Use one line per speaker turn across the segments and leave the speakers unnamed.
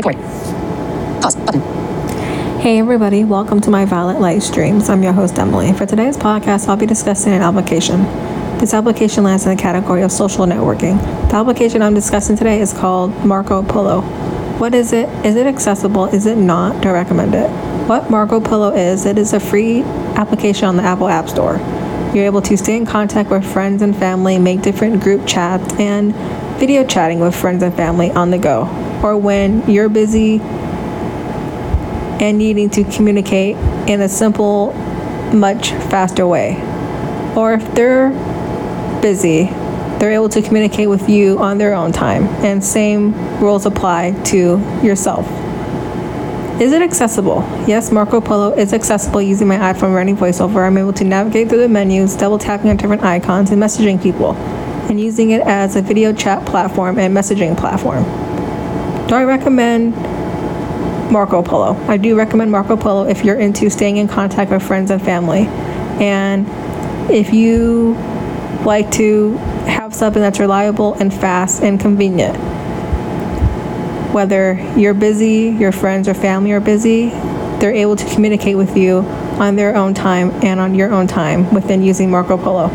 Record. Pause. Button.
Hey everybody, welcome to my Violet Light streams. I'm your host Emily. For today's podcast, I'll be discussing an application. This application lands in the category of social networking. The application I'm discussing today is called Marco Polo. What is it? Is it accessible? Is it not? Do I recommend it? What Marco Polo is, it is a free application on the Apple App Store. You're able to stay in contact with friends and family, make different group chats, and video chatting with friends and family on the go. Or when you're busy and needing to communicate in a simple, much faster way. Or if they're busy, they're able to communicate with you on their own time, and same rules apply to yourself. Is it accessible? Yes, Marco Polo is accessible using my iPhone running voiceover. I'm able to navigate through the menus, double tapping on different icons, and messaging people, and using it as a video chat platform and messaging platform. Do I recommend Marco Polo? I do recommend Marco Polo if you're into staying in contact with friends and family. And if you like to have something that's reliable and fast and convenient, whether you're busy, your friends or family are busy, they're able to communicate with you on their own time and on your own time within using Marco Polo.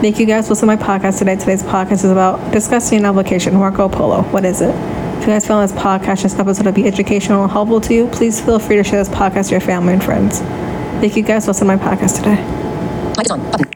Thank you guys for listening to my podcast today. Today's podcast is about discussing an application, Marco Polo. What is it? If you guys found this podcast, this episode to be educational and helpful to you, please feel free to share this podcast to your family and friends. Thank you guys for listening to my podcast today.
Mic is on. Button.